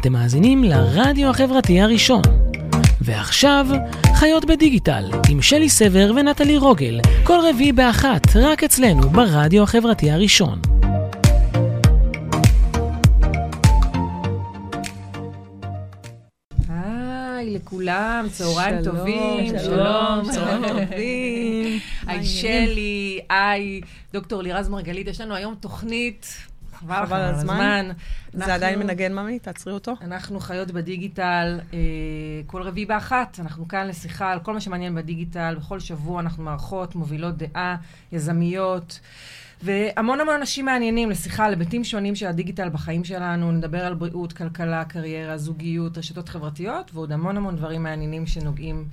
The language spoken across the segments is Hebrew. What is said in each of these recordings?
אתם מאזינים לרדיו החברתי הראשון. ועכשיו, חיות בדיגיטל, עם שלי סבר ונטלי רוגל, כל רביעי באחת, רק אצלנו, ברדיו החברתי הראשון. היי לכולם, צהריים טובים, שלום, צהריים טובים. היי שלי, היי דוקטור לירז מרגלית, יש לנו היום תוכנית, חבל לך על הזמן. זה עדיין מנגן ממי? תעצרי אותו. אנחנו חיות בדיגיטל, אה, כל רביעי באחת, אנחנו כאן לשיחה על כל מה שמעניין בדיגיטל, בכל שבוע אנחנו מארחות, מובילות דעה, יזמיות. והמון המון אנשים מעניינים לשיחה על היבטים שונים של הדיגיטל בחיים שלנו, נדבר על בריאות, כלכלה, קריירה, זוגיות, רשתות חברתיות, ועוד המון המון דברים מעניינים שנוגעים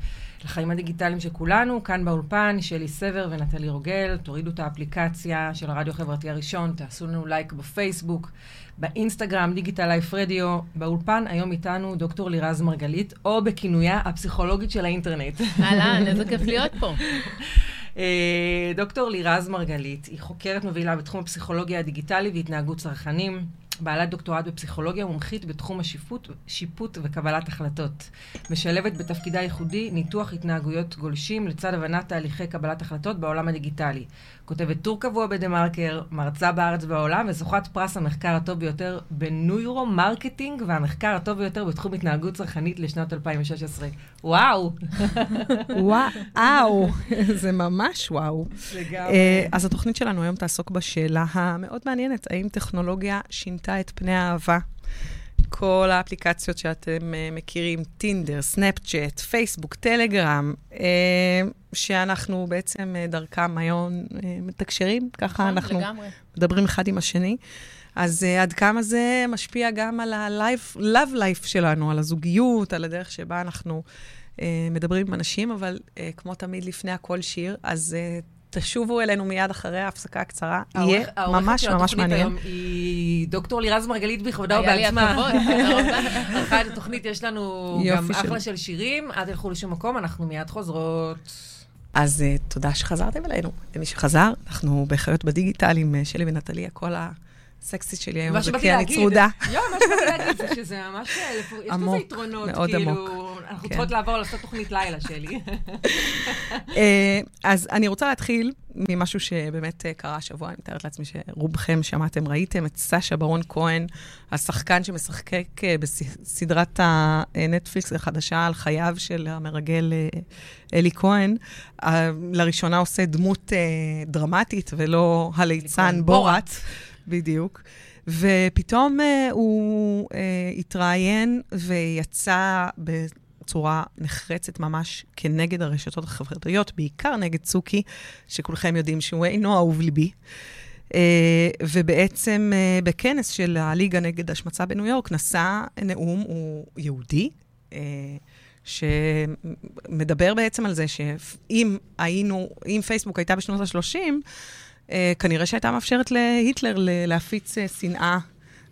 לחיים הדיגיטליים של כולנו. כאן באולפן, שלי סבר ונטלי רוגל, תורידו את האפליקציה של הרדיו החברתי הראשון, תעשו לנו לייק בפייסבוק, באינסטגרם, דיגיטל לייף רדיו. באולפן היום איתנו דוקטור לירז מרגלית, או בכינויה הפסיכולוגית של האינטרנט. אהלן, איזה כיף להיות פה. אה, דוקטור לירז מרגלית היא חוקרת מובילה בתחום הפסיכולוגיה הדיגיטלי והתנהגות צרכנים, בעלת דוקטורט בפסיכולוגיה מומחית בתחום השיפוט שיפוט וקבלת החלטות. משלבת בתפקידה הייחודי ניתוח התנהגויות גולשים לצד הבנת תהליכי קבלת החלטות בעולם הדיגיטלי. כותבת טור קבוע ב-TheMarker, מרצה בארץ ובעולם וזוכת פרס המחקר הטוב ביותר בנוירו-מרקטינג והמחקר הטוב ביותר בתחום התנהגות צרכנית לשנת 2016. וואו! וואו, זה ממש וואו. לגמרי. אז התוכנית שלנו היום תעסוק בשאלה המאוד מעניינת, האם טכנולוגיה שינתה את פני האהבה? כל האפליקציות שאתם uh, מכירים, טינדר, סנאפצ'אט, פייסבוק, טלגרם, שאנחנו בעצם uh, דרכם היום uh, מתקשרים, ככה נכון, אנחנו לגמרי. מדברים אחד עם השני. אז uh, עד כמה זה משפיע גם על ה-love life שלנו, על הזוגיות, על הדרך שבה אנחנו uh, מדברים עם אנשים, אבל uh, כמו תמיד לפני הכל שיר, אז uh, תשובו אלינו מיד אחרי ההפסקה הקצרה. יהיה העורכת ממש של ממש מעניין. היום היא דוקטור לירז מרגלית בכבודה היה לי ובעצמה. הכבוד, תודה רבה. את התוכנית, יש לנו גם של- אחלה של שירים, אל תלכו לשום מקום, אנחנו מיד חוזרות. אז uh, תודה שחזרתם אלינו. למי שחזר, אנחנו בחיות בדיגיטל עם uh, שלי ונטלי, הקול הסקסי שלי היום, זה כי אני צרודה. יואו, מה שבאתי להגיד זה שזה ממש, יש לזה יתרונות, כאילו. אנחנו כן. צריכות לעבור לעשות תוכנית לילה שלי. אה, אז אני רוצה להתחיל ממשהו שבאמת אה, קרה השבוע, אני מתארת לעצמי שרובכם שמעתם, ראיתם את סשה ברון כהן, השחקן שמשחק אה, בסדרת הנטפליקס החדשה על חייו של המרגל אלי כהן. לראשונה עושה דמות דרמטית ולא הליצן בורת. בדיוק. ופתאום אה, הוא אה, התראיין ויצא בצורה נחרצת ממש כנגד הרשתות החברתיות, בעיקר נגד צוקי, שכולכם יודעים שהוא אינו אהוב ליבי. אה, ובעצם אה, בכנס של הליגה נגד השמצה בניו יורק נשא נאום, הוא יהודי, אה, שמדבר בעצם על זה שאם היינו, אם פייסבוק הייתה בשנות ה-30, אה, כנראה שהייתה מאפשרת להיטלר להפיץ אה, שנאה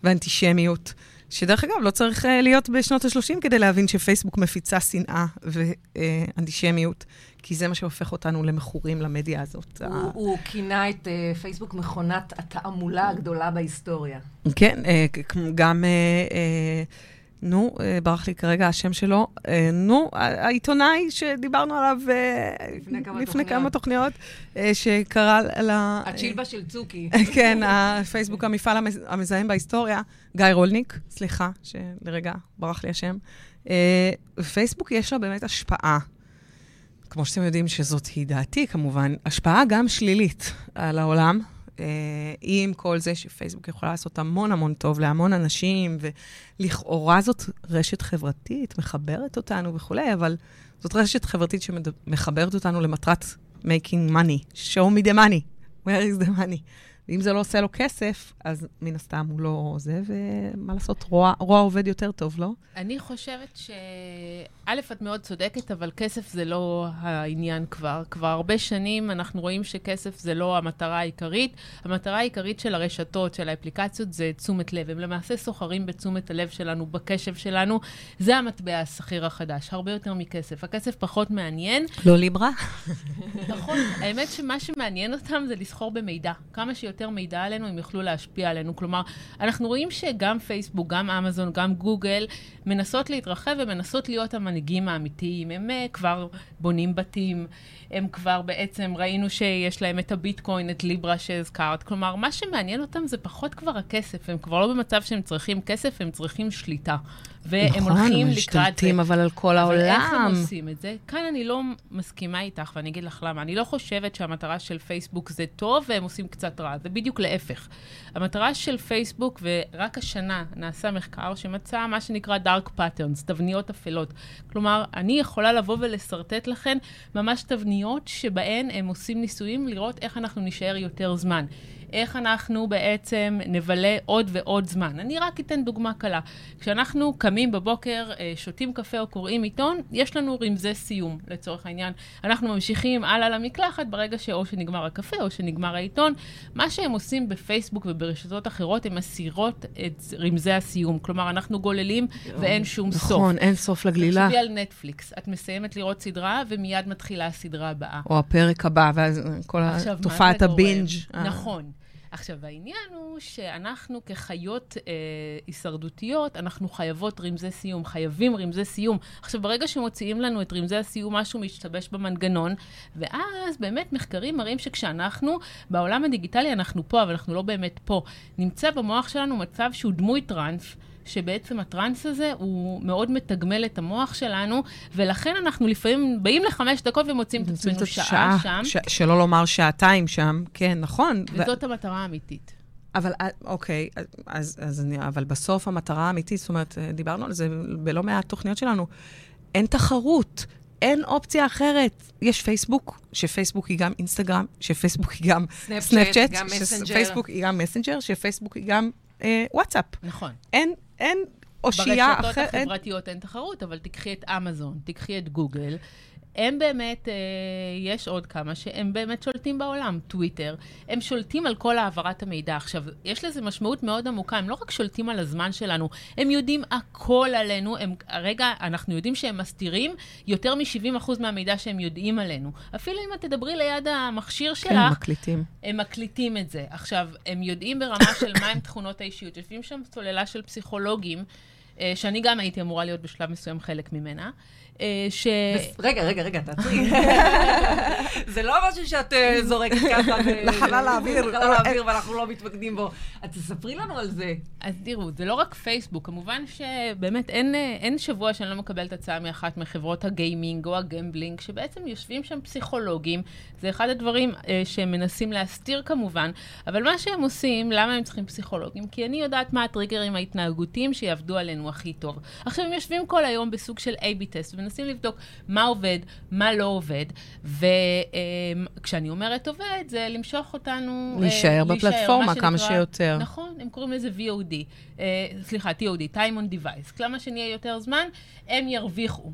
ואנטישמיות. שדרך אגב, לא צריך אה, להיות בשנות ה-30 כדי להבין שפייסבוק מפיצה שנאה ואנטישמיות, כי זה מה שהופך אותנו למכורים למדיה הזאת. הוא- ה- הוא כינה את אה, פייסבוק מכונת התעמולה הגדולה בהיסטוריה. כן, אה, גם, אה, אה, נו, אה, ברח לי כרגע השם שלו, אה, נו, העיתונאי שדיברנו עליו אה, לפני כמה לפני תוכניות. כמה תוכניות, שקרא ל... הצ'ילבה של צוקי. כן, הפייסבוק, המפעל המז- המזהם בהיסטוריה, גיא רולניק, סליחה, שלרגע ברח לי השם. פייסבוק יש לה באמת השפעה, כמו שאתם יודעים שזאת היא דעתי כמובן, השפעה גם שלילית על העולם. אה, עם כל זה שפייסבוק יכולה לעשות המון המון טוב להמון אנשים, ולכאורה זאת רשת חברתית, מחברת אותנו וכולי, אבל זאת רשת חברתית שמחברת אותנו למטרת making money, show me the money, where is the money. ואם זה לא עושה לו כסף, אז מן הסתם הוא לא זה, ומה לעשות, רוע, רוע עובד יותר טוב, לא? אני חושבת ש... א', את מאוד צודקת, אבל כסף זה לא העניין כבר. כבר הרבה שנים אנחנו רואים שכסף זה לא המטרה העיקרית. המטרה העיקרית של הרשתות, של האפליקציות, זה תשומת לב. הם למעשה סוחרים בתשומת הלב שלנו, בקשב שלנו. זה המטבע השכיר החדש, הרבה יותר מכסף. הכסף פחות מעניין. לא ליברה? נכון, האמת שמה שמעניין אותם זה לסחור במידע. כמה שיותר יותר מידע עלינו, הם יוכלו להשפיע עלינו. כלומר, אנחנו רואים שגם פייסבוק, גם אמזון, גם גוגל, מנסות להתרחב ומנסות להיות המנהיגים האמיתיים. הם uh, כבר בונים בתים, הם כבר בעצם, ראינו שיש להם את הביטקוין, את ליברה שהזכרת. כלומר, מה שמעניין אותם זה פחות כבר הכסף. הם כבר לא במצב שהם צריכים כסף, הם צריכים שליטה. והם נכון, הולכים לקראת זה. משתלטים אבל על כל העולם. אבל איך הם עושים את זה? כאן אני לא מסכימה איתך, ואני אגיד לך למה. אני לא חושבת שהמטרה של פייסבוק זה טוב והם עושים קצת רע, זה בדיוק להפך. המטרה של פייסבוק, ורק השנה נעשה מחקר שמצא מה שנקרא Dark Patterns, תבניות אפלות. כלומר, אני יכולה לבוא ולשרטט לכן ממש תבניות שבהן הם עושים ניסויים לראות איך אנחנו נישאר יותר זמן. איך אנחנו בעצם נבלה עוד ועוד זמן. אני רק אתן דוגמה קלה. כשאנחנו קמים בבוקר, אה, שותים קפה או קוראים עיתון, יש לנו רמזי סיום, לצורך העניין. אנחנו ממשיכים הלאה למקלחת ברגע שאו שנגמר הקפה או שנגמר העיתון. מה שהם עושים בפייסבוק וברשתות אחרות, הם מסירות את רמזי הסיום. כלומר, אנחנו גוללים ואין שום נכון, סוף. נכון, אין סוף לגלילה. תחשבי על נטפליקס, את מסיימת לראות סדרה ומיד מתחילה הסדרה הבאה. או הפרק הבא, ואז כל תופעת? הבינג'. נכון. עכשיו, העניין הוא שאנחנו כחיות אה, הישרדותיות, אנחנו חייבות רמזי סיום, חייבים רמזי סיום. עכשיו, ברגע שמוציאים לנו את רמזי הסיום, משהו משתבש במנגנון, ואז באמת מחקרים מראים שכשאנחנו, בעולם הדיגיטלי אנחנו פה, אבל אנחנו לא באמת פה. נמצא במוח שלנו מצב שהוא דמוי טראנס. שבעצם הטראנס הזה הוא מאוד מתגמל את המוח שלנו, ולכן אנחנו לפעמים באים לחמש דקות ומוצאים את עצמנו שעה שם. ש- שלא לומר שעתיים שם, כן, נכון. ו- וזאת המטרה האמיתית. אבל אה, אוקיי, אז, אז אני, אבל בסוף המטרה האמיתית, זאת אומרת, דיברנו על זה בלא מעט תוכניות שלנו, אין תחרות. אין אופציה אחרת. יש פייסבוק, שפייסבוק היא גם אינסטגרם, שפייסבוק היא גם סנאפצ'אט. שפייסבוק היא גם מסנג'ר, שפייסבוק היא גם אה, וואטסאפ. נכון. אין, אין אושייה ברשתות אחרת. אין- החברתיות אין תחרות, אבל תיקחי את אמזון, תיקחי את גוגל. הם באמת, אה, יש עוד כמה שהם באמת שולטים בעולם, טוויטר. הם שולטים על כל העברת המידע. עכשיו, יש לזה משמעות מאוד עמוקה, הם לא רק שולטים על הזמן שלנו, הם יודעים הכל עלינו. הם, הרגע, אנחנו יודעים שהם מסתירים יותר מ-70% מהמידע שהם יודעים עלינו. אפילו אם את תדברי ליד המכשיר שלך, כן, מקליטים. הם מקליטים את זה. עכשיו, הם יודעים ברמה של מהם תכונות האישיות. יושבים שם סוללה של פסיכולוגים, אה, שאני גם הייתי אמורה להיות בשלב מסוים חלק ממנה, ש... רגע, רגע, רגע, תעצרי. זה לא משהו שאת אה, זורקת ככה. לחלל האוויר. לחלל האוויר, ואנחנו לא מתמקדים בו. אז תספרי לנו על זה. אז תראו, זה לא רק פייסבוק, כמובן שבאמת אין, אה, אין שבוע שאני לא מקבלת הצעה מאחת מחברות הגיימינג או הגמבלינג, שבעצם יושבים שם פסיכולוגים, זה אחד הדברים אה, שהם מנסים להסתיר כמובן, אבל מה שהם עושים, למה הם צריכים פסיכולוגים? כי אני יודעת מה הטריגרים ההתנהגותיים שיעבדו עלינו הכי טוב. עכשיו, הם יושבים כל היום בסוג של A-B טסט, ומנסים לבדוק מה עובד, מה לא עובד, וכשאני אומרת עובד, זה למשוך אותנו... אה, להישאר בפלטפורמה מה כמה שנקרא- שיותר. נכון, הם קוראים לזה VOD, אה, סליחה, TOD, Time on Device. כמה שנהיה יותר זמן, הם ירוויחו,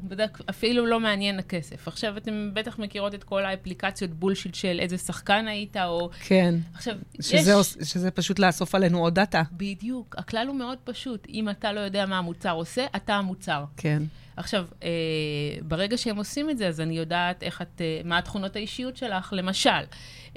אפילו לא מעניין הכסף. עכשיו, אתם בטח מכירות את כל האפליקציות בולשיט של איזה שחקן היית, או... כן. עכשיו, שזה, יש... שזה פשוט לאסוף עלינו עוד דאטה. בדיוק, הכלל הוא מאוד פשוט. אם אתה לא יודע מה המוצר עושה, אתה המוצר. כן. עכשיו, אה, ברגע שהם עושים את זה, אז אני יודעת איך את, אה, מה התכונות האישיות שלך. למשל,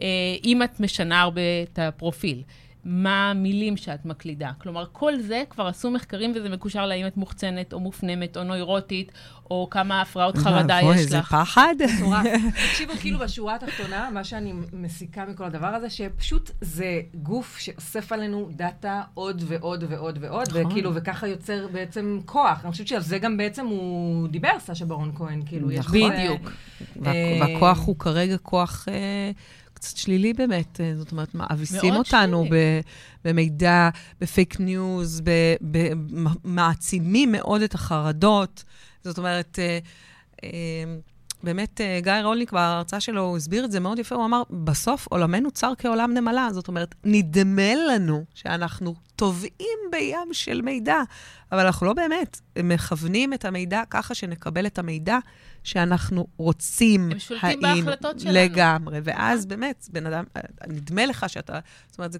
אה, אם את משנה הרבה את הפרופיל, מה המילים שאת מקלידה. כלומר, כל זה כבר עשו מחקרים וזה מקושר לאם את מוחצנת או מופנמת או נוירוטית, או כמה הפרעות חרדה יש איזה לך. פחד. מטורף. תקשיבו, כאילו בשורה התחתונה, מה שאני מסיקה מכל הדבר הזה, שפשוט זה גוף שאוסף עלינו data עוד ועוד ועוד ועוד, נכון. וכאילו, וככה יוצר בעצם כוח. אני חושבת שעל זה גם בעצם הוא דיבר, סשה ברון כהן, כאילו, יש נכון. בזה- בדיוק. וה- אה, והכוח הוא כרגע כוח אה, קצת שלילי באמת. אה, זאת אומרת, מאביסים אותנו. ב- במידע, ב fake news, ב- ב- מ- מעצימים מאוד את החרדות. זאת אומרת, אה, אה, באמת, אה, גיא רולניק בהרצאה שלו, הוא הסביר את זה מאוד יפה, הוא אמר, בסוף עולמנו צר כעולם נמלה. זאת אומרת, נדמה לנו שאנחנו טובעים בים של מידע, אבל אנחנו לא באמת מכוונים את המידע ככה שנקבל את המידע שאנחנו רוצים. הם שולטים האם- בהחלטות שלנו. לגמרי. ואז באמת, בן אדם, נדמה לך שאתה, זאת אומרת,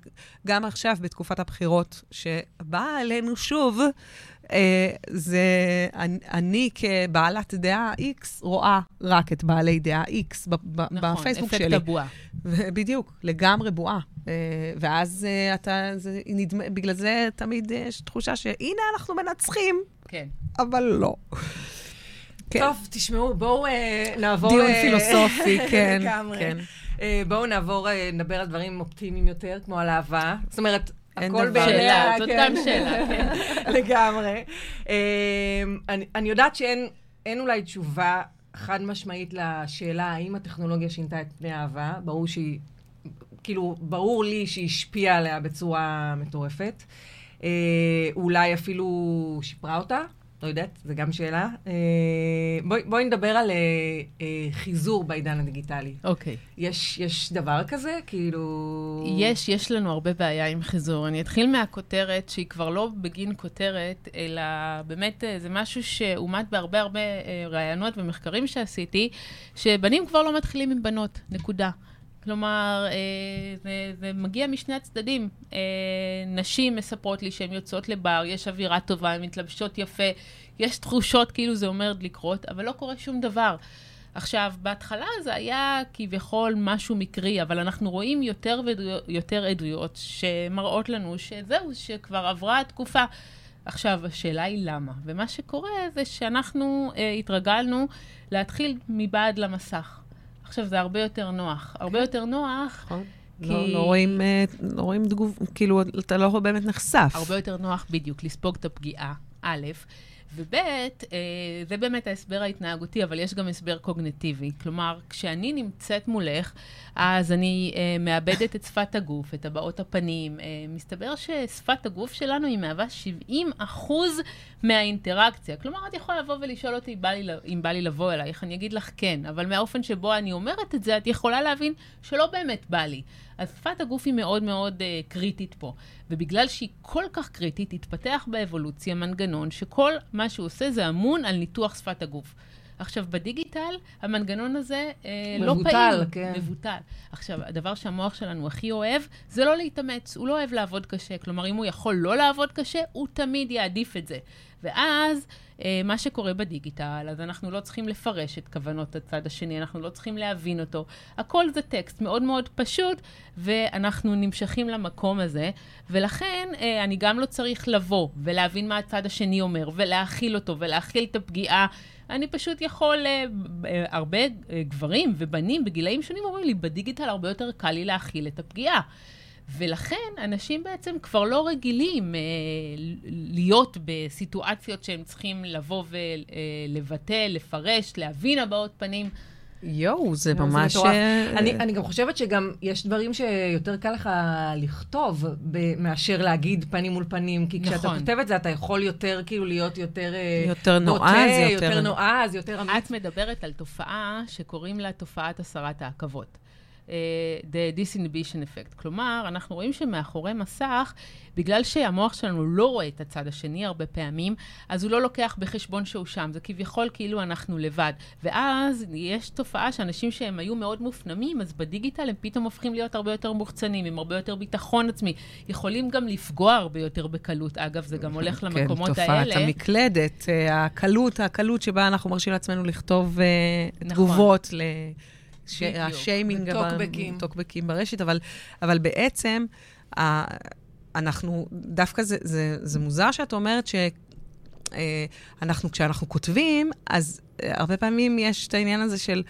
גם עכשיו, בתקופת הבחירות, שבאה עלינו שוב, אה, זה, אני, כבעלת דעה X רואה רק את בעלי דעה X נכון, בפייסבוק אפקט שלי. הבועה. בדיוק, לגמרי בועה. אה, ואז אה, אתה, זה נדמה, בגלל זה תמיד יש תחושה שהנה אנחנו מנצחים, כן. אבל לא. כן. טוב, תשמעו, בואו אה, נעבור... דיון אה, פילוסופי, כן, לגמרי. כן. אה, בואו נעבור, אה, נדבר על דברים אופטימיים יותר, כמו על אהבה. זאת אומרת, הכל דבר. שאלה, זאת כן. גם שאלה, כן. לגמרי. אה, אני, אני יודעת שאין אין אולי תשובה חד משמעית לשאלה האם הטכנולוגיה שינתה את פני האהבה. ברור שהיא, כאילו, ברור לי שהיא השפיעה עליה בצורה מטורפת. אה, אולי אפילו שיפרה אותה, לא יודעת, זו גם שאלה. אה, בואי, בואי נדבר על אה, אה, חיזור בעידן הדיגיטלי. אוקיי. יש, יש דבר כזה? כאילו... יש, יש לנו הרבה בעיה עם חיזור. אני אתחיל מהכותרת, שהיא כבר לא בגין כותרת, אלא באמת זה משהו שאומת בהרבה הרבה ראיונות ומחקרים שעשיתי, שבנים כבר לא מתחילים עם בנות, נקודה. כלומר, אה, זה, זה מגיע משני הצדדים. אה, נשים מספרות לי שהן יוצאות לבר, יש אווירה טובה, הן מתלבשות יפה, יש תחושות כאילו זה עומד לקרות, אבל לא קורה שום דבר. עכשיו, בהתחלה זה היה כביכול משהו מקרי, אבל אנחנו רואים יותר ויותר עדויות שמראות לנו שזהו, שכבר עברה התקופה. עכשיו, השאלה היא למה. ומה שקורה זה שאנחנו אה, התרגלנו להתחיל מבעד למסך. עכשיו, זה הרבה יותר נוח. הרבה יותר נוח, נכון. כי- לא, לא רואים, אה, לא רואים תגוב, כאילו, אתה לא באמת נחשף. הרבה יותר נוח בדיוק לספוג את הפגיעה, א', וב', אה, זה באמת ההסבר ההתנהגותי, אבל יש גם הסבר קוגנטיבי. כלומר, כשאני נמצאת מולך, אז אני אה, מאבדת את שפת הגוף, את הבעות הפנים. אה, מסתבר ששפת הגוף שלנו היא מהווה 70 אחוז מהאינטראקציה. כלומר, את יכולה לבוא ולשאול אותי בא לי, אם בא לי לבוא אלייך, אני אגיד לך כן, אבל מהאופן שבו אני אומרת את זה, את יכולה להבין שלא באמת בא לי. אז שפת הגוף היא מאוד מאוד uh, קריטית פה. ובגלל שהיא כל כך קריטית, התפתח באבולוציה מנגנון שכל מה שהוא עושה זה אמון על ניתוח שפת הגוף. עכשיו, בדיגיטל, המנגנון הזה אה, לא מבוטל, פעיל. כן. מבוטל. עכשיו, הדבר שהמוח שלנו הכי אוהב, זה לא להתאמץ. הוא לא אוהב לעבוד קשה. כלומר, אם הוא יכול לא לעבוד קשה, הוא תמיד יעדיף את זה. ואז, אה, מה שקורה בדיגיטל, אז אנחנו לא צריכים לפרש את כוונות הצד השני, אנחנו לא צריכים להבין אותו. הכל זה טקסט מאוד מאוד פשוט, ואנחנו נמשכים למקום הזה. ולכן, אה, אני גם לא צריך לבוא ולהבין מה הצד השני אומר, ולהכיל אותו, ולהכיל את הפגיעה. אני פשוט יכול, אה, אה, הרבה אה, גברים ובנים בגילאים שונים אומרים לי, בדיגיטל הרבה יותר קל לי להכיל את הפגיעה. ולכן אנשים בעצם כבר לא רגילים אה, להיות בסיטואציות שהם צריכים לבוא ולבטא, לפרש, להבין הבעות פנים. יואו, זה לא, ממש... אה, אני, אני גם חושבת שגם יש דברים שיותר קל לך לכתוב ב- מאשר להגיד פנים מול פנים, כי כשאתה נכון. כותב את זה, אתה יכול יותר, כאילו, להיות יותר... אה, יותר נועז, יותר יותר- נועז, יותר אמיץ. את מדברת על תופעה שקוראים לה תופעת הסרת העכבות. אה, The disinhibition effect. כלומר, אנחנו רואים שמאחורי מסך, בגלל שהמוח שלנו לא רואה את הצד השני הרבה פעמים, אז הוא לא לוקח בחשבון שהוא שם. זה כביכול כאילו אנחנו לבד. ואז יש תופעה שאנשים שהם היו מאוד מופנמים, אז בדיגיטל הם פתאום הופכים להיות הרבה יותר מוחצנים, עם הרבה יותר ביטחון עצמי. יכולים גם לפגוע הרבה יותר בקלות. אגב, זה גם הולך למקומות כן, האלה. תופעת המקלדת, אה, הקלות, הקלות שבה אנחנו מרשים לעצמנו לכתוב אה, נכון. תגובות ל... ש-. השיימינג, אבל- וטוקבקים. טוקבקים ברשת, אבל, אבל בעצם, ה- אנחנו, דווקא זה, זה, זה מוזר שאת אומרת ש... אה, אנחנו, כשאנחנו כותבים, אז אה, הרבה פעמים יש את העניין הזה של,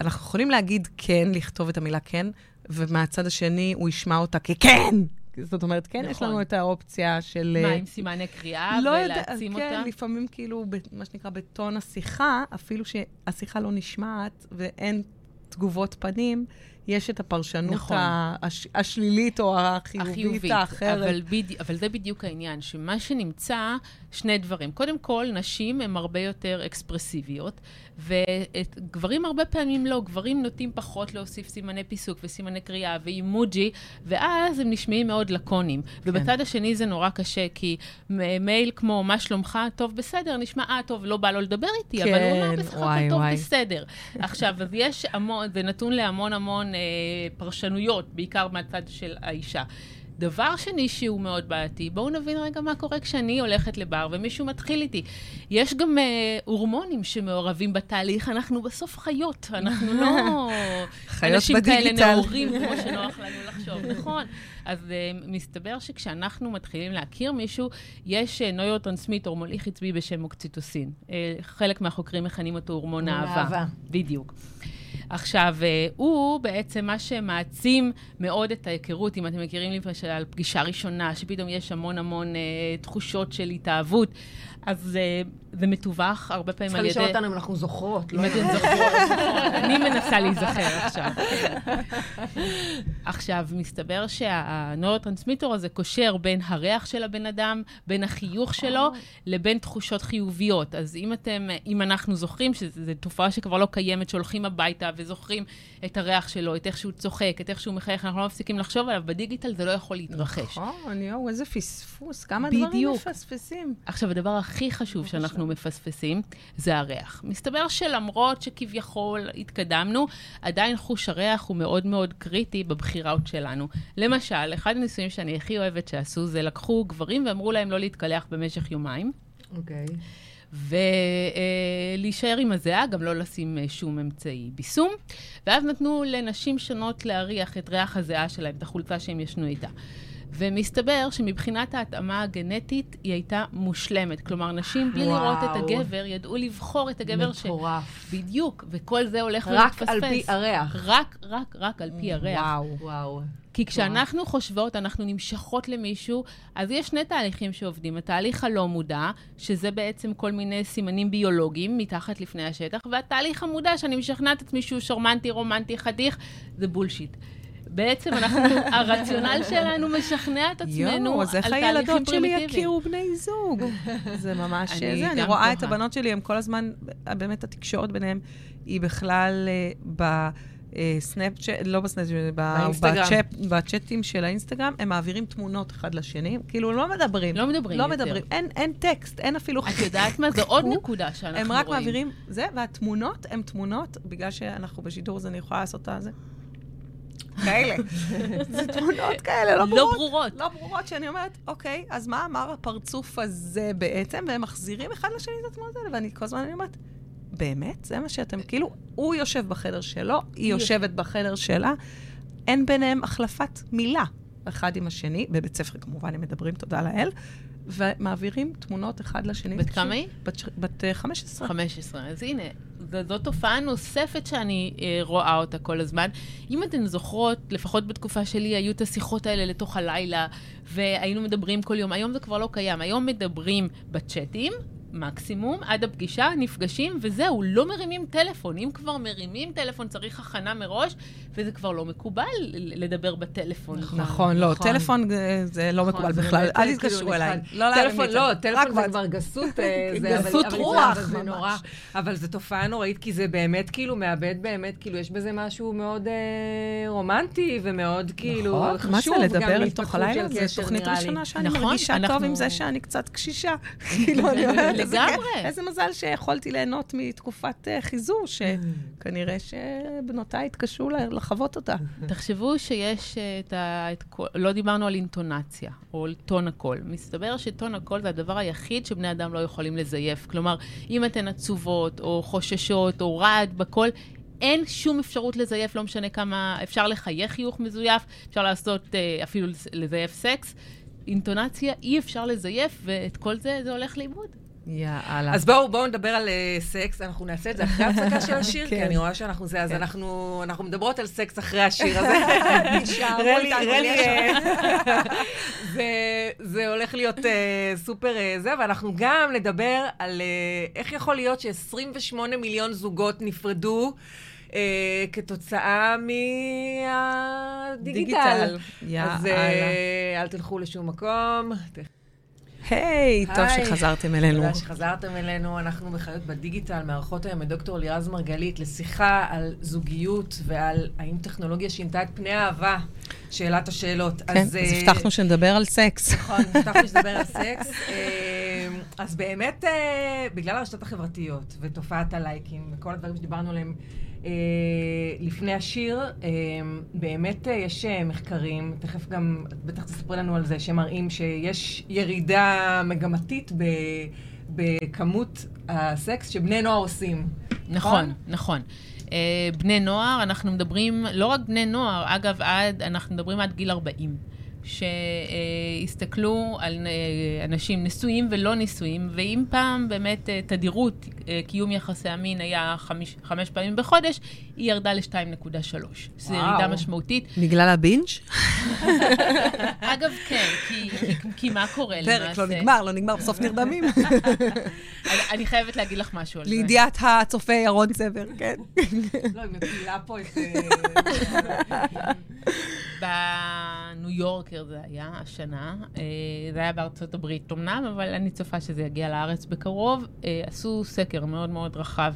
אנחנו יכולים להגיד כן, לכתוב את המילה כן, ומהצד השני הוא ישמע אותה ככן. זאת אומרת, כן, יש נכון. לנו את האופציה של... מה, אה, עם סימני קריאה לא יודע, ולהעצים כן, אותה? לפעמים כאילו, מה שנקרא, בטון השיחה, אפילו שהשיחה לא נשמעת ואין תגובות פנים, יש את הפרשנות נכון. הש, השלילית או החיובית, החיובית, האחרת. אבל, בדי, אבל זה בדיוק העניין, שמה שנמצא, שני דברים. קודם כל, נשים הן הרבה יותר אקספרסיביות, וגברים הרבה פעמים לא. גברים נוטים פחות להוסיף סימני פיסוק וסימני קריאה ואימוג'י, ואז הם נשמעים מאוד לקונים. כן. ובצד השני זה נורא קשה, כי מייל כמו, מה שלומך? טוב, בסדר, נשמע, אה, טוב, לא בא לו לדבר איתי, אבל הוא אומר כן, בסך הכל טוב, וואי. בסדר. עכשיו, אז יש המון, זה נתון להמון המון אה, פרשנויות, בעיקר מהצד של האישה. דבר שני שהוא מאוד בעייתי, בואו נבין רגע מה קורה כשאני הולכת לבר ומישהו מתחיל איתי. יש גם אה, הורמונים שמעורבים בתהליך, אנחנו בסוף חיות, אנחנו לא חיות אנשים כאלה בדיגיטל. נאורים כמו שנוח לנו לחשוב, נכון? אז uh, מסתבר שכשאנחנו מתחילים להכיר מישהו, יש uh, נוירוטרנסמיטור, מוליך עצבי בשם אוקציטוסין. Uh, חלק מהחוקרים מכנים אותו הורמון האהבה. האהבה. בדיוק. עכשיו, אה, הוא בעצם מה שמעצים מאוד את ההיכרות, אם אתם מכירים למשל על פגישה ראשונה, שפתאום יש המון המון אה, תחושות של התאהבות, אז אה, זה מתווך הרבה פעמים צריכה על לשאול ידי... אותנו אם אנחנו זוכרות. אם לא? אתן זוכרות. אני מנסה להיזכר עכשיו. עכשיו, מסתבר שהנוירוטרנסמיטור הזה קושר בין הריח של הבן אדם, בין החיוך שלו, לבין תחושות חיוביות. אז אם אתם, אם אנחנו זוכרים, שזו תופעה שכבר לא קיימת, שהולכים הביתה וזוכרים את הריח שלו, את איך שהוא צוחק, את איך שהוא מחייך, אנחנו לא מפסיקים לחשוב עליו, בדיגיטל זה לא יכול להתרחש. נכון, יואו, איזה פספוס, כמה. דברים מפספסים. עכשיו, הדבר הכי חשוב שאנחנו מפספסים זה הריח. מסתבר שלמרות שכביכול התקדמנו, עדיין חוש הריח הוא מאוד מאוד קריטי בבחירות שלנו. למשל, אחד הניסויים שאני הכי אוהבת שעשו, זה לקחו גברים ואמרו להם לא להתקלח במשך יומיים. אוקיי. ולהישאר עם הזיעה, גם לא לשים אה, שום אמצעי ביסום. ואז נתנו לנשים שונות להריח את ריח הזיעה שלהם, את החולצה שהם ישנו איתה. ומסתבר שמבחינת ההתאמה הגנטית היא הייתה מושלמת. כלומר, נשים בלי וואו. לראות את הגבר, ידעו לבחור את הגבר ש... מטורף. בדיוק, וכל זה הולך רק ומתפספס. על פי הריח. רק, רק, רק על פי הריח. וואו. וואו. כי כשאנחנו חושבות, אנחנו נמשכות למישהו, אז יש שני תהליכים שעובדים. התהליך הלא מודע, שזה בעצם כל מיני סימנים ביולוגיים מתחת לפני השטח, והתהליך המודע, שאני משכנעת את עצמי שהוא שרמנטי, רומנטי, חתיך, זה בולשיט. בעצם אנחנו, הרציונל שלנו משכנע את עצמנו יואו, על אז איך תהליכים הילדות שלי פרימיטיביים. יכירו בני זוג? זה ממש אני זה. אני רואה את תוהה. הבנות שלי, הם כל הזמן, באמת התקשורת ביניהם היא בכלל אה, ב... סנאפצ'אט, לא בסנאפצ'אט. בצ'אט- בצ'אטים של האינסטגרם, הם מעבירים תמונות אחד לשני, כאילו לא מדברים. לא מדברים לא יותר. מדברים, אין, אין טקסט, אין אפילו את יודעת מה? זו עוד. נקודה שאנחנו רואים. הם רק מעבירים זה, והתמונות הן תמונות, בגלל שאנחנו בשידור אז אני יכולה לעשות את זה. כאלה. זה תמונות כאלה, לא לא ברורות. ברורות. לא ברורות, שאני אומרת, אוקיי, אז מה אמר הפרצוף הזה בעצם? והם מחזירים אחד לשני את התמונות האלה, ואני כל הזמן אומרת, באמת? זה מה שאתם, כאילו, הוא יושב בחדר שלו, היא יושבת בחדר שלה, אין ביניהם החלפת מילה אחד עם השני, בבית ספר כמובן הם מדברים, תודה לאל, ומעבירים תמונות אחד לשני. בת כמה היא? בת, בת אה, 15. 15. אז הנה, זו, זו תופעה נוספת שאני אה, רואה אותה כל הזמן. אם אתן זוכרות, לפחות בתקופה שלי, היו את השיחות האלה לתוך הלילה, והיינו מדברים כל יום. היום זה כבר לא קיים. היום מדברים בצ'אטים. מקסימום, עד הפגישה, נפגשים, וזהו, לא מרימים טלפון. אם כבר מרימים טלפון, צריך הכנה מראש, וזה כבר לא מקובל לדבר בטלפון. נכון, לא, טלפון אה, זה לא מקובל זה בכלל, אל כאילו, תתקשרו אליי. לא טלפון, לא, זה. טלפון זה וואט- כבר גסות. אה, זה, גסות אבל זה- רוח, אבל זה. נורא. אבל זו תופעה נוראית, כי זה באמת כאילו מאבד באמת, כאילו יש בזה משהו מאוד אה, רומנטי ומאוד כאילו נכון, מה חשוב. זה גם לדבר לתוך הלילה? זו תוכנית. ראשונה שאני נכון, מרגישה טוב עם זה שאני קצת קשישה. כאילו, אני אומרת, לגמרי. כיף, איזה מזל שיכולתי ליהנות מתקופת אה, חיזור, שכנראה שבנותיי התקשו לחוות אותה. תחשבו שיש אה, את ה... את כל... לא דיברנו על אינטונציה, או על טון הקול. מסתבר שטון הקול זה הדבר היחיד שבני אדם לא יכולים לזייף. כלומר, אם אתן עצובות, או חוששות, או רעד בקול, אין שום אפשרות לזייף, לא משנה כמה... אפשר לחייך חיוך מזויף, אפשר לעשות אה, אפילו לז- לזייף סקס. אינטונציה אי אפשר לזייף, ואת כל זה, זה הולך לאיבוד. יאללה. אז בואו, בואו נדבר על אה, סקס, אנחנו נעשה את זה אחרי ההפסקה של השיר, כי כן. אני רואה שאנחנו זה, אז כן. אנחנו אנחנו מדברות על סקס אחרי השיר הזה. רלי, רלי, לי אה, זה- זה הולך להיות אה, סופר זה, ואנחנו גם נדבר על איך יכול להיות ש-28 מיליון זוגות נפרדו. אה, כתוצאה מהדיגיטל. אז יאללה. אה, אל תלכו לשום מקום. היי, טוב היי. שחזרתם אלינו. תודה שחזרתם אלינו. אנחנו בחיות בדיגיטל, מארחות היום את דוקטור לירז מרגלית לשיחה על זוגיות ועל האם טכנולוגיה שינתה את פני האהבה. שאלת השאלות. כן, אז אה, הבטחנו שנדבר על סקס. נכון, הבטחנו שנדבר על סקס. אה, אז באמת, אה, בגלל הרשתות החברתיות ותופעת הלייקים וכל הדברים שדיברנו עליהם לפני השיר, אה, באמת אה, יש אה, מחקרים, תכף גם, את בטח תספרי לנו על זה, שמראים שיש ירידה מגמתית ב, בכמות הסקס שבני נוער עושים. נכון, נכון. Uh, בני נוער, אנחנו מדברים, לא רק בני נוער, אגב, עד, אנחנו מדברים עד גיל 40. שהסתכלו על אה, אנשים נשואים ולא נשואים, ואם פעם באמת אה, תדירות אה, קיום יחסי המין היה חמש, חמש פעמים בחודש, היא ירדה ל-2.3. זו ירידה משמעותית. בגלל הבינג'? אגב, כן, כי, כי, כי מה קורה למעשה? פרק לא נגמר, לא נגמר, בסוף נרדמים. אני, אני חייבת להגיד לך משהו על זה. לידיעת הצופה ירון צבר, כן. לא, היא מפילה פה את... בניו יורקר זה היה השנה, אה, זה היה בארצות הברית אמנם, אבל אני צופה שזה יגיע לארץ בקרוב. אה, עשו סקר מאוד מאוד רחב,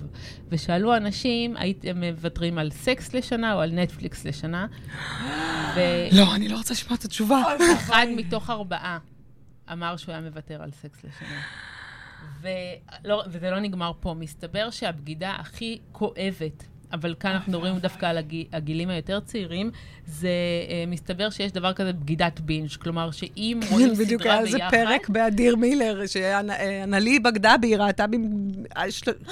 ושאלו אנשים, הייתם מוותרים על סקס לשנה או על נטפליקס לשנה? ו... לא, אני לא רוצה לשמוע את התשובה. אחד מתוך ארבעה אמר שהוא היה מוותר על סקס לשנה. ולא, וזה לא נגמר פה. מסתבר שהבגידה הכי כואבת אבל כאן אנחנו מדברים דווקא על הגיל, הגילים היותר צעירים, זה uh, מסתבר שיש דבר כזה בגידת בינג', כלומר שאם כן, רואים סדרה ביחד... בדיוק, היה איזה פרק באדיר מילר, שאנלי בגדבי ראתה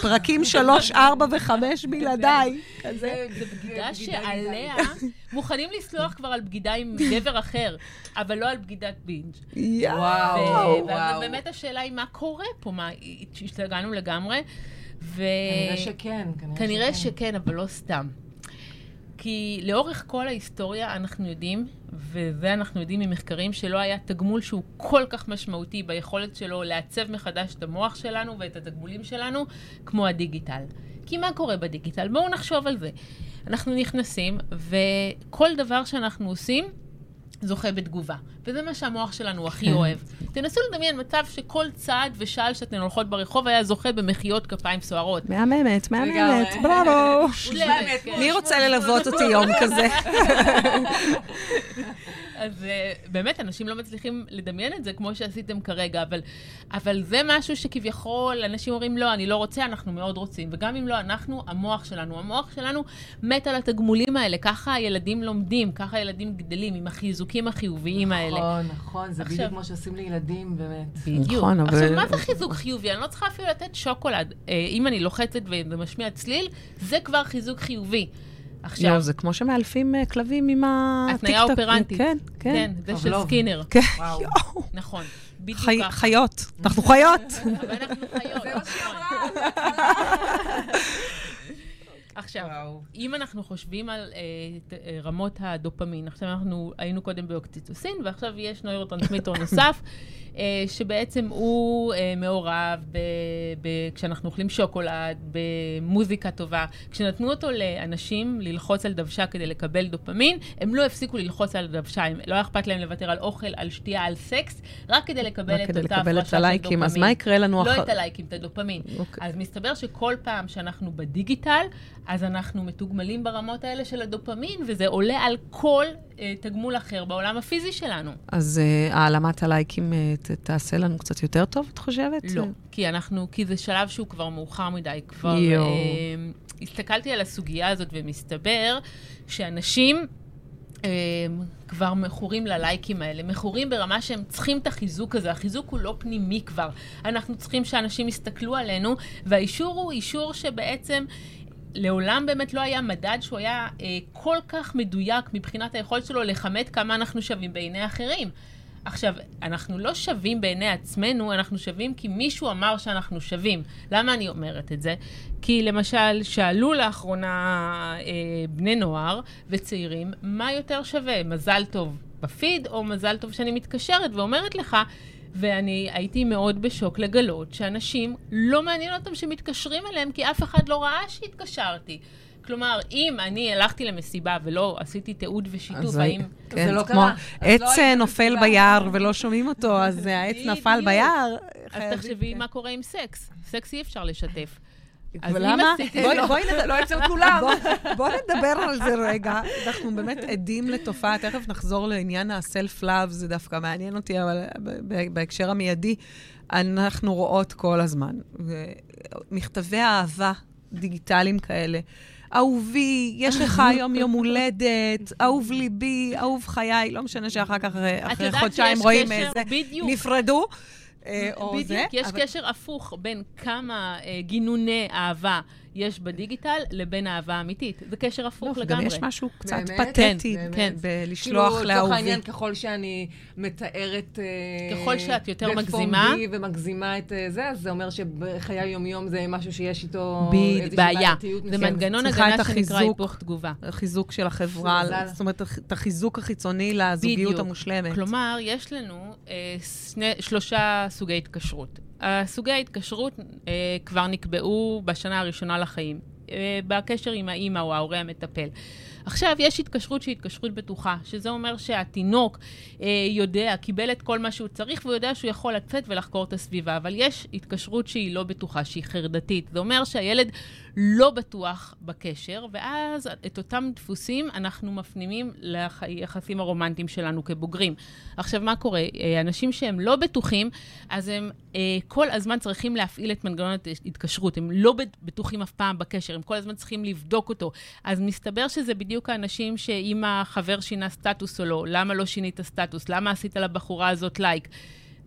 פרקים שלוש, ארבע וחמש בלעדיי. זה בגידה שעליה מוכנים לסלוח כבר על בגידה עם גבר אחר, אבל לא על בגידת בינג'. וואו, וואו. ובאמת השאלה היא מה קורה פה, מה, השתגענו לגמרי. ו... כנראה שכן. כנראה, כנראה שכן. שכן, אבל לא סתם. כי לאורך כל ההיסטוריה אנחנו יודעים, וזה אנחנו יודעים ממחקרים, שלא היה תגמול שהוא כל כך משמעותי ביכולת שלו לעצב מחדש את המוח שלנו ואת התגמולים שלנו, כמו הדיגיטל. כי מה קורה בדיגיטל? בואו נחשוב על זה. אנחנו נכנסים, וכל דבר שאנחנו עושים, זוכה בתגובה. וזה מה שהמוח שלנו הכי כן. אוהב. תנסו לדמיין מצב שכל צעד ושעל שאתן הולכות ברחוב היה זוכה במחיאות כפיים סוערות. מהממת, מהממת, בראבו. מי רוצה ללוות אותי יום כזה? אז uh, באמת, אנשים לא מצליחים לדמיין את זה כמו שעשיתם כרגע, אבל, אבל זה משהו שכביכול אנשים אומרים, לא, אני לא רוצה, אנחנו מאוד רוצים. וגם אם לא אנחנו, המוח שלנו. המוח שלנו מת על התגמולים האלה. ככה הילדים לומדים, ככה הילדים גדלים, עם החיזוקים החיוביים נכון, האלה. נכון, נכון, זה עכשיו, בדיוק כמו שעושים לילדים, באמת. בדיוק. נכון, אבל... עכשיו, מה זה חיזוק חיובי? אני לא צריכה אפילו לתת שוקולד. Uh, אם אני לוחצת וזה משמיע צליל, זה כבר חיזוק חיובי. עכשיו... לא, זה כמו שמאלפים uh, כלבים עם הטיקטוק. התניה אופרנטית. כן, כן. כן, זה של סקינר. כן, וואו. נכון, בדיוק ככה. חיות, אנחנו חיות. אבל אנחנו חיות. זה מה שאמרה. עכשיו, וואו. אם אנחנו חושבים על uh, רמות הדופמין, עכשיו אנחנו היינו קודם באוקציטוסין, ועכשיו יש נוירוטרנסמיטור נוסף, uh, שבעצם הוא uh, מעורב ב, ב, כשאנחנו אוכלים שוקולד, במוזיקה טובה. כשנתנו אותו לאנשים ללחוץ על דוושה כדי לקבל דופמין, הם לא הפסיקו ללחוץ על דוושה, הם לא אכפת להם לוותר על אוכל, על שתייה, על סקס, רק כדי לקבל רק את כדי אותה הפרשה של דופמין. אז מה יקרה לנו אחר... לא את הלייקים, את הדופמין. אוקיי. אז מסתבר שכל פעם שאנחנו בדיגיטל, אז אנחנו מתוגמלים ברמות האלה של הדופמין, וזה עולה על כל uh, תגמול אחר בעולם הפיזי שלנו. אז uh, העלמת הלייקים uh, ת, תעשה לנו קצת יותר טוב, את חושבת? לא, כי אנחנו, כי זה שלב שהוא כבר מאוחר מדי. כבר... Uh, הסתכלתי על הסוגיה הזאת, ומסתבר שאנשים... Uh, כבר מכורים ללייקים האלה, מכורים ברמה שהם צריכים את החיזוק הזה, החיזוק הוא לא פנימי כבר. אנחנו צריכים שאנשים יסתכלו עלינו, והאישור הוא אישור שבעצם לעולם באמת לא היה מדד שהוא היה אה, כל כך מדויק מבחינת היכולת שלו לכמת כמה אנחנו שווים בעיני אחרים. עכשיו, אנחנו לא שווים בעיני עצמנו, אנחנו שווים כי מישהו אמר שאנחנו שווים. למה אני אומרת את זה? כי למשל, שאלו לאחרונה אה, בני נוער וצעירים, מה יותר שווה, מזל טוב בפיד או מזל טוב שאני מתקשרת ואומרת לך, ואני הייתי מאוד בשוק לגלות שאנשים, לא מעניין אותם שמתקשרים אליהם, כי אף אחד לא ראה שהתקשרתי. כלומר, אם אני הלכתי למסיבה ולא עשיתי תיעוד ושיתוף, האם... כן, זה לא קרה. עץ לא נופל ביער ולא שומעים אותו, אז העץ נפל ביער. אז תחשבי מה קורה עם סקס. סקס אי אפשר לשתף. אז ולמה? עשיתי- בואי- לא, בואי נד- לא אצל כולם. בוא- בוא נדבר על זה רגע. אנחנו באמת עדים לתופעה, תכף נחזור לעניין ה-self-love, זה דווקא מעניין אותי, אבל בהקשר המיידי, אנחנו רואות כל הזמן. מכתבי אהבה דיגיטליים כאלה. אהובי, יש לך היום יום הולדת, אהוב ליבי, אהוב חיי, לא משנה שאחר כך, את אחרי יודעת חודשיים שיש רואים קשר, איזה, בדיוק. נפרדו. אה, או זה. בדיוק, יש אבל- קשר הפוך בין כמה אה, גינוני אהבה יש בדיגיטל לבין אהבה אמיתית. זה קשר לא, הפוך וגם לגמרי. יש משהו קצת באמת? פתטי באמת? כן. בלשלוח כאילו, לצורך לאהובי. העניין, ככל שאני מתארת... אה, ככל שאת יותר בפומבי מגזימה. ומגזימה את אה, זה, אז זה אומר שבחיי היום-יום זה משהו שיש איתו איזושהי בעיה. בעייתיות זה. מנגנון הגנה שנקרא החיזוק. היפוך תגובה. החיזוק של החברה. זאת אומרת, את החיזוק החיצוני לזוגיות בדיוק. המושלמת. כלומר, יש לנו אה, שני, שלושה סוגי התקשרות. סוגי ההתקשרות אה, כבר נקבעו בשנה הראשונה לחיים, אה, בקשר עם האימא או ההורה המטפל. עכשיו, יש התקשרות שהיא התקשרות בטוחה, שזה אומר שהתינוק אה, יודע, קיבל את כל מה שהוא צריך, והוא יודע שהוא יכול לצאת ולחקור את הסביבה, אבל יש התקשרות שהיא לא בטוחה, שהיא חרדתית. זה אומר שהילד לא בטוח בקשר, ואז את אותם דפוסים אנחנו מפנימים ליחסים הרומנטיים שלנו כבוגרים. עכשיו, מה קורה? אה, אנשים שהם לא בטוחים, אז הם אה, כל הזמן צריכים להפעיל את מנגנון ההתקשרות. הם לא בטוחים אף פעם בקשר, הם כל הזמן צריכים לבדוק אותו. אז מסתבר שזה בדיוק האנשים שאם החבר שינה סטטוס או לא, למה לא שינית סטטוס? למה עשית לבחורה הזאת לייק?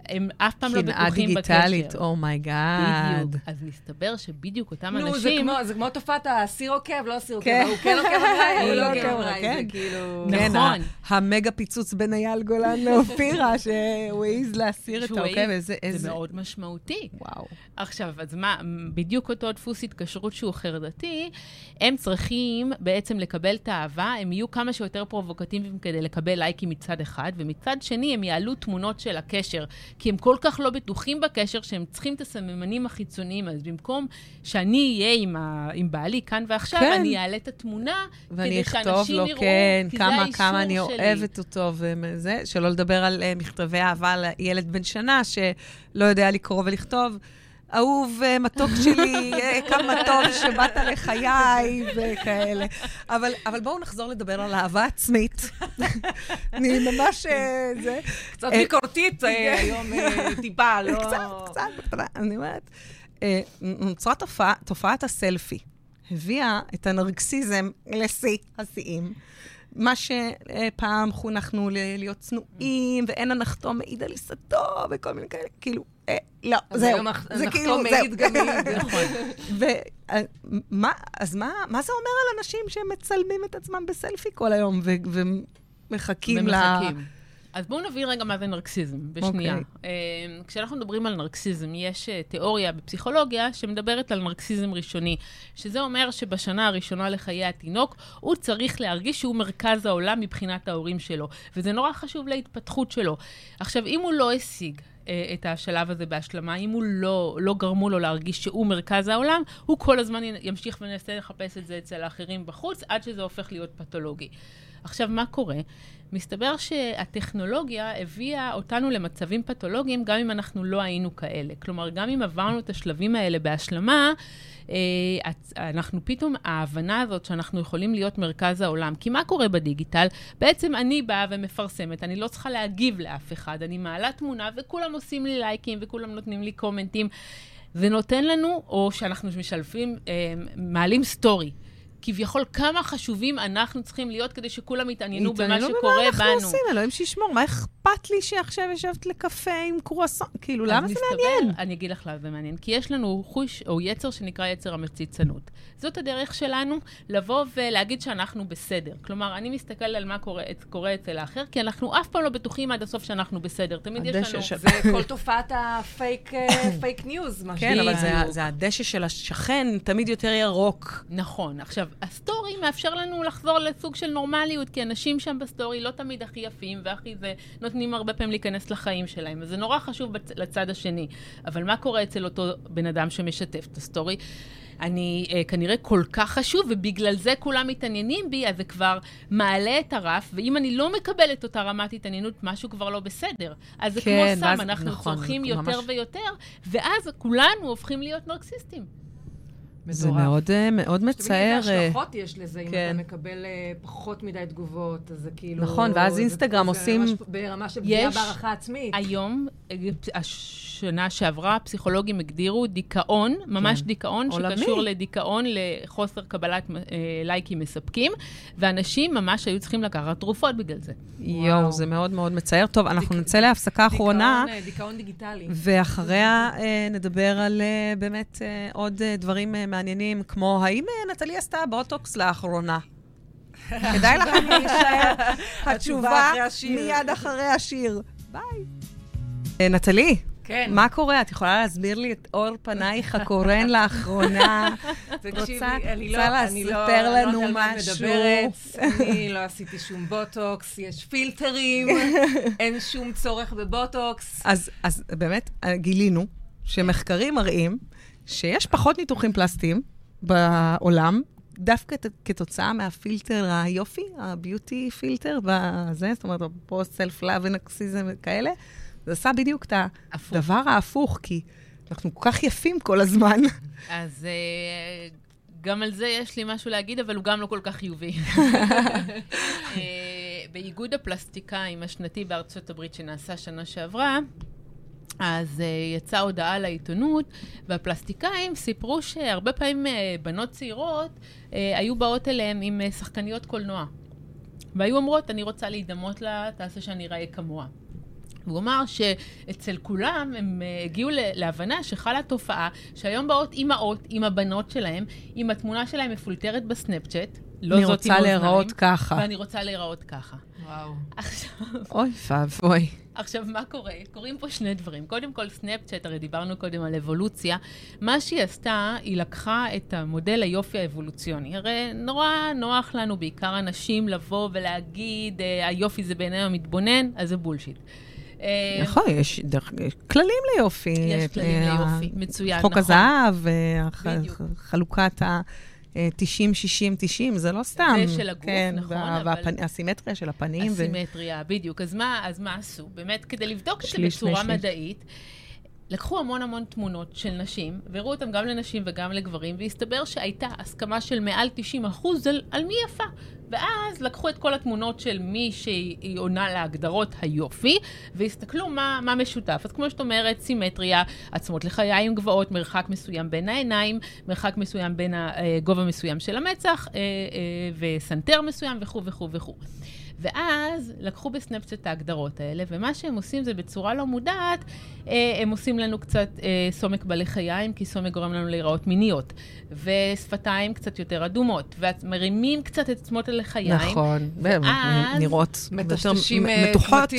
הם אף פעם לא קנאה בטוחים בקשר. דיגיטלית, oh my god. בדיוק. אז מסתבר שבדיוק אותם נו, זה אנשים... כמו, זה כמו תופעת הסיר עוקב, לא הסיר עוקב, כן. הוא כן עוקב אחריי, הוא לא כן, עוקב אחריי, כן. זה כאילו... כן, נכון. ה- המגה פיצוץ בין אייל גולן לאופירה, שהוא העז להסיר את העוקב. איזה... זה מאוד משמעותי. וואו. עכשיו, אז מה, בדיוק אותו דפוס התקשרות שהוא חרדתי, הם צריכים בעצם לקבל את האהבה, הם יהיו כמה שיותר פרובוקטיביים כדי לקבל לייקים מצד אחד, ומצד שני הם יעלו תמונות של הקשר, כי הם כל כך לא בטוחים בקשר שהם צריכים את הסממנים החיצוניים, אז במקום שאני אהיה עם, ה... עם בעלי כאן ועכשיו, כן. אני אעלה את התמונה, כדי שאנשים לו, יראו, כן, כי זה כמה, האישור כמה אני שלי. אוהבת אותו וזה, שלא לדבר על uh, מכתבי אהבה לילד בן שנה, שלא יודע לקרוא ולכתוב. אהוב, אה, מתוק שלי, אה, כמה טוב שבאת לחיי, וכאלה. אבל, אבל בואו נחזור לדבר על אהבה עצמית. אני ממש... אה, זה... קצת ביקורתית אה, היום טיפה, לא... קצת, קצת, בקטנה. אני אומרת, נוצרה תופעת הסלפי. הביאה את הנרקסיזם לשיא השיאים. מה שפעם חונכנו ל- להיות צנועים, ואין הנחתום מעיד על עיסתו, וכל מיני כאלה, כאילו, אה, לא, זהו. זה כאילו, מעיד זהו. גם מעיד. נכון. ומה, אז מה, מה זה אומר על אנשים שמצלמים את עצמם בסלפי כל היום, ו- ומחכים ל... ומחכים. אז בואו נבין רגע מה זה נרקסיזם, בשנייה. אוקיי. Okay. כשאנחנו מדברים על נרקסיזם, יש אה, תיאוריה בפסיכולוגיה שמדברת על נרקסיזם ראשוני, שזה אומר שבשנה הראשונה לחיי התינוק, הוא צריך להרגיש שהוא מרכז העולם מבחינת ההורים שלו, וזה נורא חשוב להתפתחות שלו. עכשיו, אם הוא לא השיג אה, את השלב הזה בהשלמה, אם הוא לא, לא גרמו לו להרגיש שהוא מרכז העולם, הוא כל הזמן ימשיך וינסה לחפש את זה אצל האחרים בחוץ, עד שזה הופך להיות פתולוגי. עכשיו, מה קורה? מסתבר שהטכנולוגיה הביאה אותנו למצבים פתולוגיים, גם אם אנחנו לא היינו כאלה. כלומר, גם אם עברנו את השלבים האלה בהשלמה, אה, אנחנו פתאום, ההבנה הזאת שאנחנו יכולים להיות מרכז העולם. כי מה קורה בדיגיטל? בעצם אני באה ומפרסמת, אני לא צריכה להגיב לאף אחד, אני מעלה תמונה וכולם עושים לי לייקים וכולם נותנים לי קומנטים. זה נותן לנו, או שאנחנו משלבים, אה, מעלים סטורי. כביכול כמה חשובים אנחנו צריכים להיות כדי שכולם יתעניינו במה שקורה במה אנחנו בנו. עושים, אלוהים שישמור, מה אכפת לי שעכשיו ישבת לקפה עם קרואסון? כאילו, למה זה מעניין? אני אגיד לך למה זה מעניין. כי יש לנו חוש או יצר שנקרא יצר המציצנות. זאת הדרך שלנו לבוא ולהגיד שאנחנו בסדר. כלומר, אני מסתכל על מה קורה, קורה אצל האחר, כי אנחנו אף פעם לא בטוחים עד הסוף שאנחנו בסדר. תמיד יש לנו... זה כל תופעת הפייק אה, fake news, מה כן, אבל. זה הדשא של השכן תמיד יותר ירוק. נכון. עכשיו, ה story מאפשר לנו לחזור לסוג של נורמליות, כי אנשים שם ב story לא תמיד הכי יפים והכי זה, נותנים הרבה פעמים להיכנס לחיים שלהם, אז זה נורא חשוב בצ... לצד השני. אבל מה קורה אצל אותו בן אדם שמשתף את ה story? אני אה, כנראה כל כך חשוב, ובגלל זה כולם מתעניינים בי, אז זה כבר מעלה את הרף, ואם אני לא מקבלת אותה רמת התעניינות, משהו כבר לא בסדר. אז זה כן, כמו סם, אנחנו נכון, צורכים יותר ממש- ויותר, ואז כולנו הופכים להיות נרקסיסטים. זה מטורף. מאוד, אה, מאוד מצער. תמיד איזה אה, השלכות יש לזה, אם כן. אתה מקבל אה, פחות מדי תגובות, אז זה כאילו... נכון, ואז זה- אינסטגרם זה עושים- ברמה של פגיעה בהערכה עצמית. היום, השנה שעברה, פסיכולוגים הגדירו דיכאון, ממש כן. דיכאון, עולמי. שקשור לדיכאון, לחוסר קבלת אה, לייקים מספקים, ואנשים ממש היו צריכים לקחת תרופות בגלל זה. יואו, זה מאוד מאוד מצער. טוב, אנחנו נצא להפסקה אחרונה. דיכאון, אה, דיכאון דיגיטלי. ואחריה אה, נדבר על אה, באמת אה, עוד אה, דברים אה, מעניינים, כמו האם אה, נטלי עשתה בוטוקס לאחרונה? כדאי לכם להישאר. התשובה. מיד אחרי השיר. ביי. אה, נטלי, כן. מה קורה? את יכולה להסביר לי את אור פנייך הקורן לאחרונה? תקשיבי, רוצה- אני רוצה לא, אני לא, לספר אני לא לנו משהו? אני לא עשיתי שום בוטוקס, יש פילטרים, אין שום צורך בבוטוקס. אז, באמת גילינו שמחקרים מראים שיש פחות ניתוחים פלסטיים בעולם, דווקא כתוצאה מהפילטר היופי, הביוטי פילטר, בזה, זאת אומרת, פה סלף לאב ונקסיזם וכאלה, זה עשה בדיוק את. הדבר ההפוך, כי אנחנו כל כך יפים כל הזמן. אז אה, גם על זה יש לי משהו להגיד, אבל הוא גם לא כל כך חיובי. אה, באיגוד הפלסטיקאים השנתי בארצות הברית שנעשה שנה שעברה, אז uh, יצאה הודעה לעיתונות, והפלסטיקאים סיפרו שהרבה פעמים uh, בנות צעירות uh, היו באות אליהם עם uh, שחקניות קולנוע. והיו אומרות, אני רוצה להידמות לה, תעשה שאני אראה כמוה. והוא אמר שאצל כולם הם uh, הגיעו להבנה שחלה תופעה שהיום באות אימהות עם הבנות שלהם, עם התמונה שלהם מפולטרת בסנאפצ'אט, לא אני זאת עם רוצה להיראות ככה. ואני רוצה להיראות ככה. וואו. עכשיו, אוי ואבוי. עכשיו, מה קורה? קורים פה שני דברים. קודם כל, סנאפצ'אט, הרי דיברנו קודם על אבולוציה. מה שהיא עשתה, היא לקחה את המודל היופי האבולוציוני. הרי נורא נוח לנו, בעיקר הנשים, לבוא ולהגיד, אה, היופי זה בעיני המתבונן, אז זה בולשיט. אה, נכון, יש כללים ליופי. יש כללים אה, ליופי, מצוין, חוק נכון. הזהב, בדיוק. חלוקת ה-90, 60, 90, זה לא סתם. זה של הגוף, כן, נכון, וה- אבל- והסימטריה של הפנים. ו- הסימטריה, בדיוק. אז מה, אז מה עשו? באמת, כדי לבדוק את זה בצורה שליש. מדעית, לקחו המון המון תמונות של נשים, והראו אותן גם לנשים וגם לגברים, והסתבר שהייתה הסכמה של מעל 90 אחוז על, על מי יפה. ואז לקחו את כל התמונות של מי שהיא עונה להגדרות היופי, והסתכלו מה, מה משותף. אז כמו שאת אומרת, סימטריה, עצמות לחיים גבוהות, מרחק מסוים בין העיניים, מרחק מסוים בין הגובה מסוים של המצח, אה, אה, וסנטר מסוים וכו' וכו' וכו'. ואז לקחו בסנאפצ'אט את ההגדרות האלה, ומה שהם עושים זה בצורה לא מודעת, אה, הם עושים לנו קצת אה, סומק בלחיים, כי סומק גורם לנו להיראות מיניות, ושפתיים קצת יותר אדומות, ומרימים קצת את עצמות הלחיים. נכון, ואז נראות מטשטשים, יותר אה, מתוחות,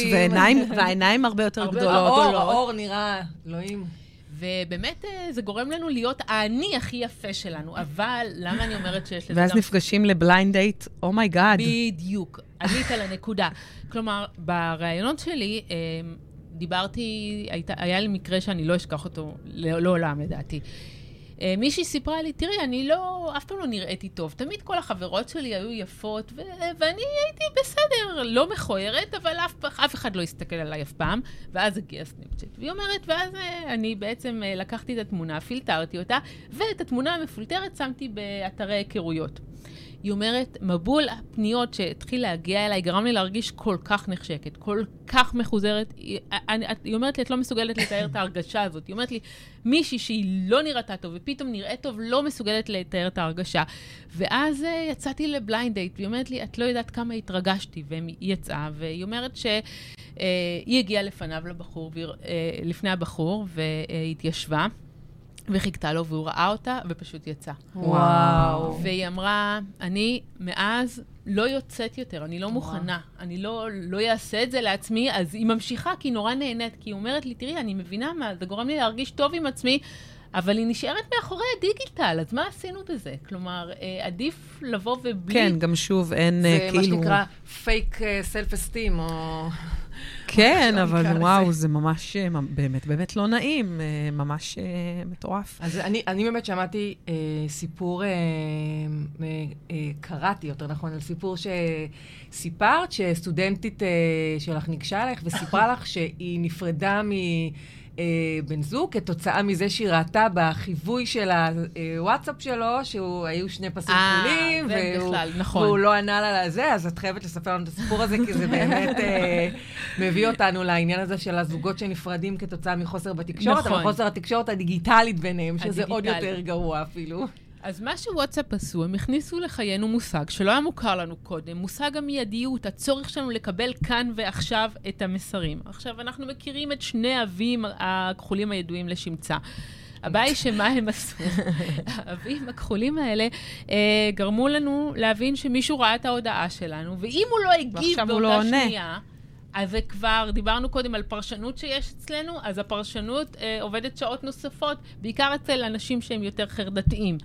והעיניים הרבה יותר גדולות. האור, גדולות. האור נראה, אלוהים. ובאמת אה, זה גורם לנו להיות האני הכי יפה שלנו, אבל למה אני אומרת שיש לזה ואז גם... נפגשים ל blind date, oh my God. בדיוק, עלית על הנקודה. כלומר, בראיונות שלי, אה, דיברתי, הייתה, היה לי מקרה שאני לא אשכח אותו ל- לעולם, לדעתי. אה, מישהי סיפרה לי, תראי, אני לא, אף פעם לא נראיתי טוב. תמיד כל החברות שלי היו יפות, ו- ואני הייתי בסדר, לא מכוערת, אבל אף, אף אחד לא הסתכל עליי אף פעם. ואז הגיע סנאפצ'אט. והיא אומרת, ואז אה, אני בעצם אה, לקחתי את התמונה, פילטרתי אותה, ואת התמונה המפולטרת שמתי באתרי היכרויות. היא אומרת, מבול הפניות שהתחיל להגיע אליי גרם לי להרגיש כל כך נחשקת, כל כך מחוזרת. היא, אני, היא אומרת לי, את לא מסוגלת לתאר את ההרגשה הזאת. היא אומרת לי, מישהי שהיא לא נראתה טוב ופתאום נראית טוב, לא מסוגלת לתאר את ההרגשה. ואז uh, יצאתי לבליינד דייט, והיא אומרת לי, את לא יודעת כמה התרגשתי, והיא יצאה, והיא אומרת שהיא uh, הגיעה לפניו לבחור, uh, לפני הבחור, והתיישבה. וחיכתה לו, והוא ראה אותה, ופשוט יצא. וואו. והיא אמרה, אני מאז לא יוצאת יותר, אני לא מוכנה, אני לא, לא אעשה את זה לעצמי, אז היא ממשיכה כי היא נורא נהנית, כי היא אומרת לי, תראי, אני מבינה מה, זה גורם לי להרגיש טוב עם עצמי, אבל היא נשארת מאחורי הדיגיטל, אז מה עשינו בזה? כלומר, אה, עדיף לבוא ובלי... כן, גם שוב, אין זה אה, מה כאילו... שנקרא פייק סלף אסטים, או... כן, אבל וואו. זה ממש, אה, באמת, באמת לא נעים, אה, ממש אה, מטורף. אז אני, אני באמת שמעתי אה, סיפור, אה, אה, אה, קראתי יותר נכון, על סיפור שסיפרת שסטודנטית אה, שלך ניגשה אליך וסיפרה לך שהיא נפרדה אה, בן זוג, כתוצאה מזה שהיא ראתה בחיווי של הוואטסאפ שלו, שהיו שני פסים אה, כחולים, והוא, בכלל, נכון. והוא לא ענה לה לזה, אז את חייבת לספר לנו את הסיפור הזה, כי זה באמת אה, מביא אותנו לעניין הזה של הזוגות שנפרדים כתוצאה מחוסר בתקשורת, נכון. אבל חוסר התקשורת הדיגיטלית ביניהם, שזה עוד הדיגיטלית. יותר גרוע אפילו. אז מה שוואטסאפ עשו, הם הכניסו לחיינו מושג שלא היה מוכר לנו קודם, מושג המיידיות, הצורך שלנו לקבל כאן ועכשיו את המסרים. עכשיו, אנחנו מכירים את שני האבים הכחולים הידועים לשמצה. הבעיה היא שמה הם עשו. האבים הכחולים האלה אה, גרמו לנו להבין שמישהו ראה את ההודעה שלנו, ואם הוא לא הגיב באותה לא עונה. שנייה, אז זה כבר, דיברנו קודם על פרשנות שיש אצלנו, אז הפרשנות אה, עובדת שעות נוספות, בעיקר אצל אנשים שהם יותר חרדתיים.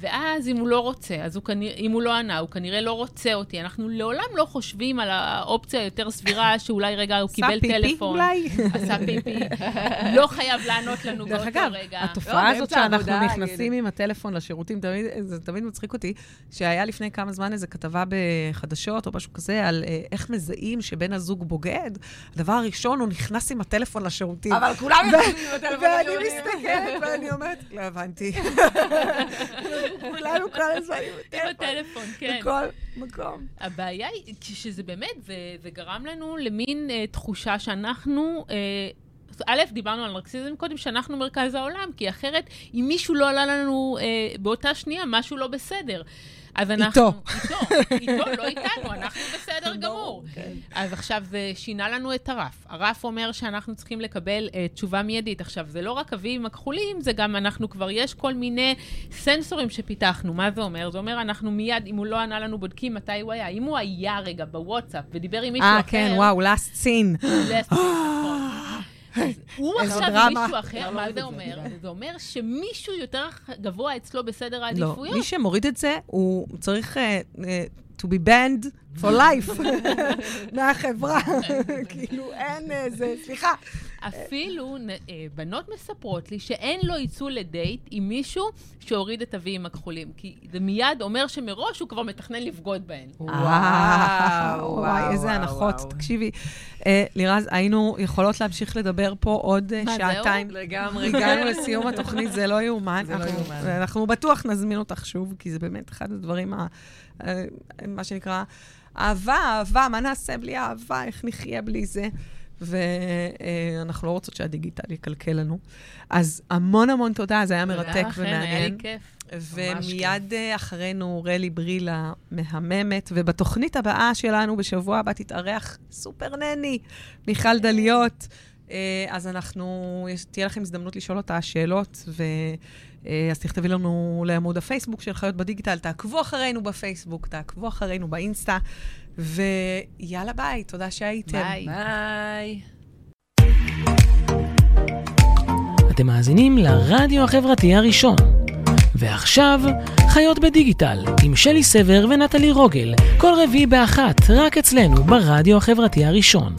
ואז אם הוא לא רוצה, אז הוא כנראה, אם הוא לא ענה, הוא כנראה לא רוצה אותי. אנחנו לעולם לא חושבים על האופציה היותר סבירה, שאולי רגע הוא קיבל עשה פיפי טלפון. אולי? עשה פיפי. לא חייב לענות לנו דרך באותו אגב, רגע. התופעה לא, הזאת שאנחנו נכנסים עם הטלפון לשירותים, זה תמיד מצחיק אותי, שהיה לפני כמה זמן איזו כתבה בחדשות או משהו כזה, על אה, איך מזהים שבן הזוג בוגד. הדבר הראשון, הוא נכנס עם הטלפון לשירותים. אבל כולם יכולים עם הטלפון ואני לשירותים. מסתכלת ואני אומרת, לא הבנתי. כולנו כל הזמן עם עם הטלפון. הטלפון, כן. בכל מקום. הבעיה היא שזה באמת, זה, גרם לנו למין אה, תחושה שאנחנו... אה, א', דיברנו על נרקסיזם קודם, שאנחנו מרכז העולם, כי אחרת, אם מישהו לא עלה לנו אה, באותה שנייה, משהו לא בסדר. אז אנחנו... איתו. איתו. איתו, לא איתנו, אנחנו בסדר גמור. כן. אז עכשיו זה שינה לנו את הרף. הרף אומר שאנחנו צריכים לקבל uh, תשובה מיידית. עכשיו, זה לא רק אבים הכחולים, זה גם אנחנו כבר, יש כל מיני סנסורים שפיתחנו. מה זה אומר? זה אומר, אנחנו מיד, אם הוא לא ענה לנו, בודקים מתי הוא היה. אם הוא היה רגע בוואטסאפ ודיבר עם מישהו אה, אחר... כן, וואו, last scene. last week, נכון. הוא עכשיו. מישהו אחר, מה זה אומר? זה אומר שמישהו יותר גבוה אצלו בסדר לא, העדיפויות. מי שמוריד את זה, הוא צריך אה, אה, to be banned for life מהחברה. כאילו, אין איזה, סליחה. אפילו אה, בנות מספרות לי שאין לו יצוא לדייט עם מישהו שהוריד את אביהם הכחולים. כי זה מיד אומר שמראש הוא כבר מתכנן לבגוד בהן. וואו, וואי, איזה הנחות. תקשיבי, אה, לירז, היינו יכולות להמשיך לדבר פה עוד אה? שעתיים. לגמרי. הגענו לסיום התוכנית, זה לא יאומן. זה לא אנחנו- יאומן. אנחנו בטוח נזמין אותך שוב, כי זה באמת אחד הדברים, מה שנקרא, אהבה, אהבה, מה נעשה בלי אהבה, איך נחיה בלי זה? ואנחנו לא רוצות שהדיגיטל יקלקל לנו. אז המון המון תודה, זה היה מרתק תודה לכן, היה לי ומעניין. כיף. ומיד אה, אחרינו רלי ברילה מהממת, ובתוכנית הבאה שלנו בשבוע הבא תתארח סופר נני, מיכל דליות. אה, אז אנחנו, תהיה לכם הזדמנות לשאול אותה שאלות, ו... אה, אז תכתבי לנו לעמוד הפייסבוק של חיות בדיגיטל, תעקבו אחרינו בפייסבוק, תעקבו אחרינו באינסטה, ויאללה ביי, תודה שהייתם. ביי. ביי. אתם מאזינים לרדיו החברתי הראשון. ועכשיו, חיות בדיגיטל, עם שלי סבר ונטלי רוגל, כל רביעי באחת, רק אצלנו ברדיו החברתי הראשון.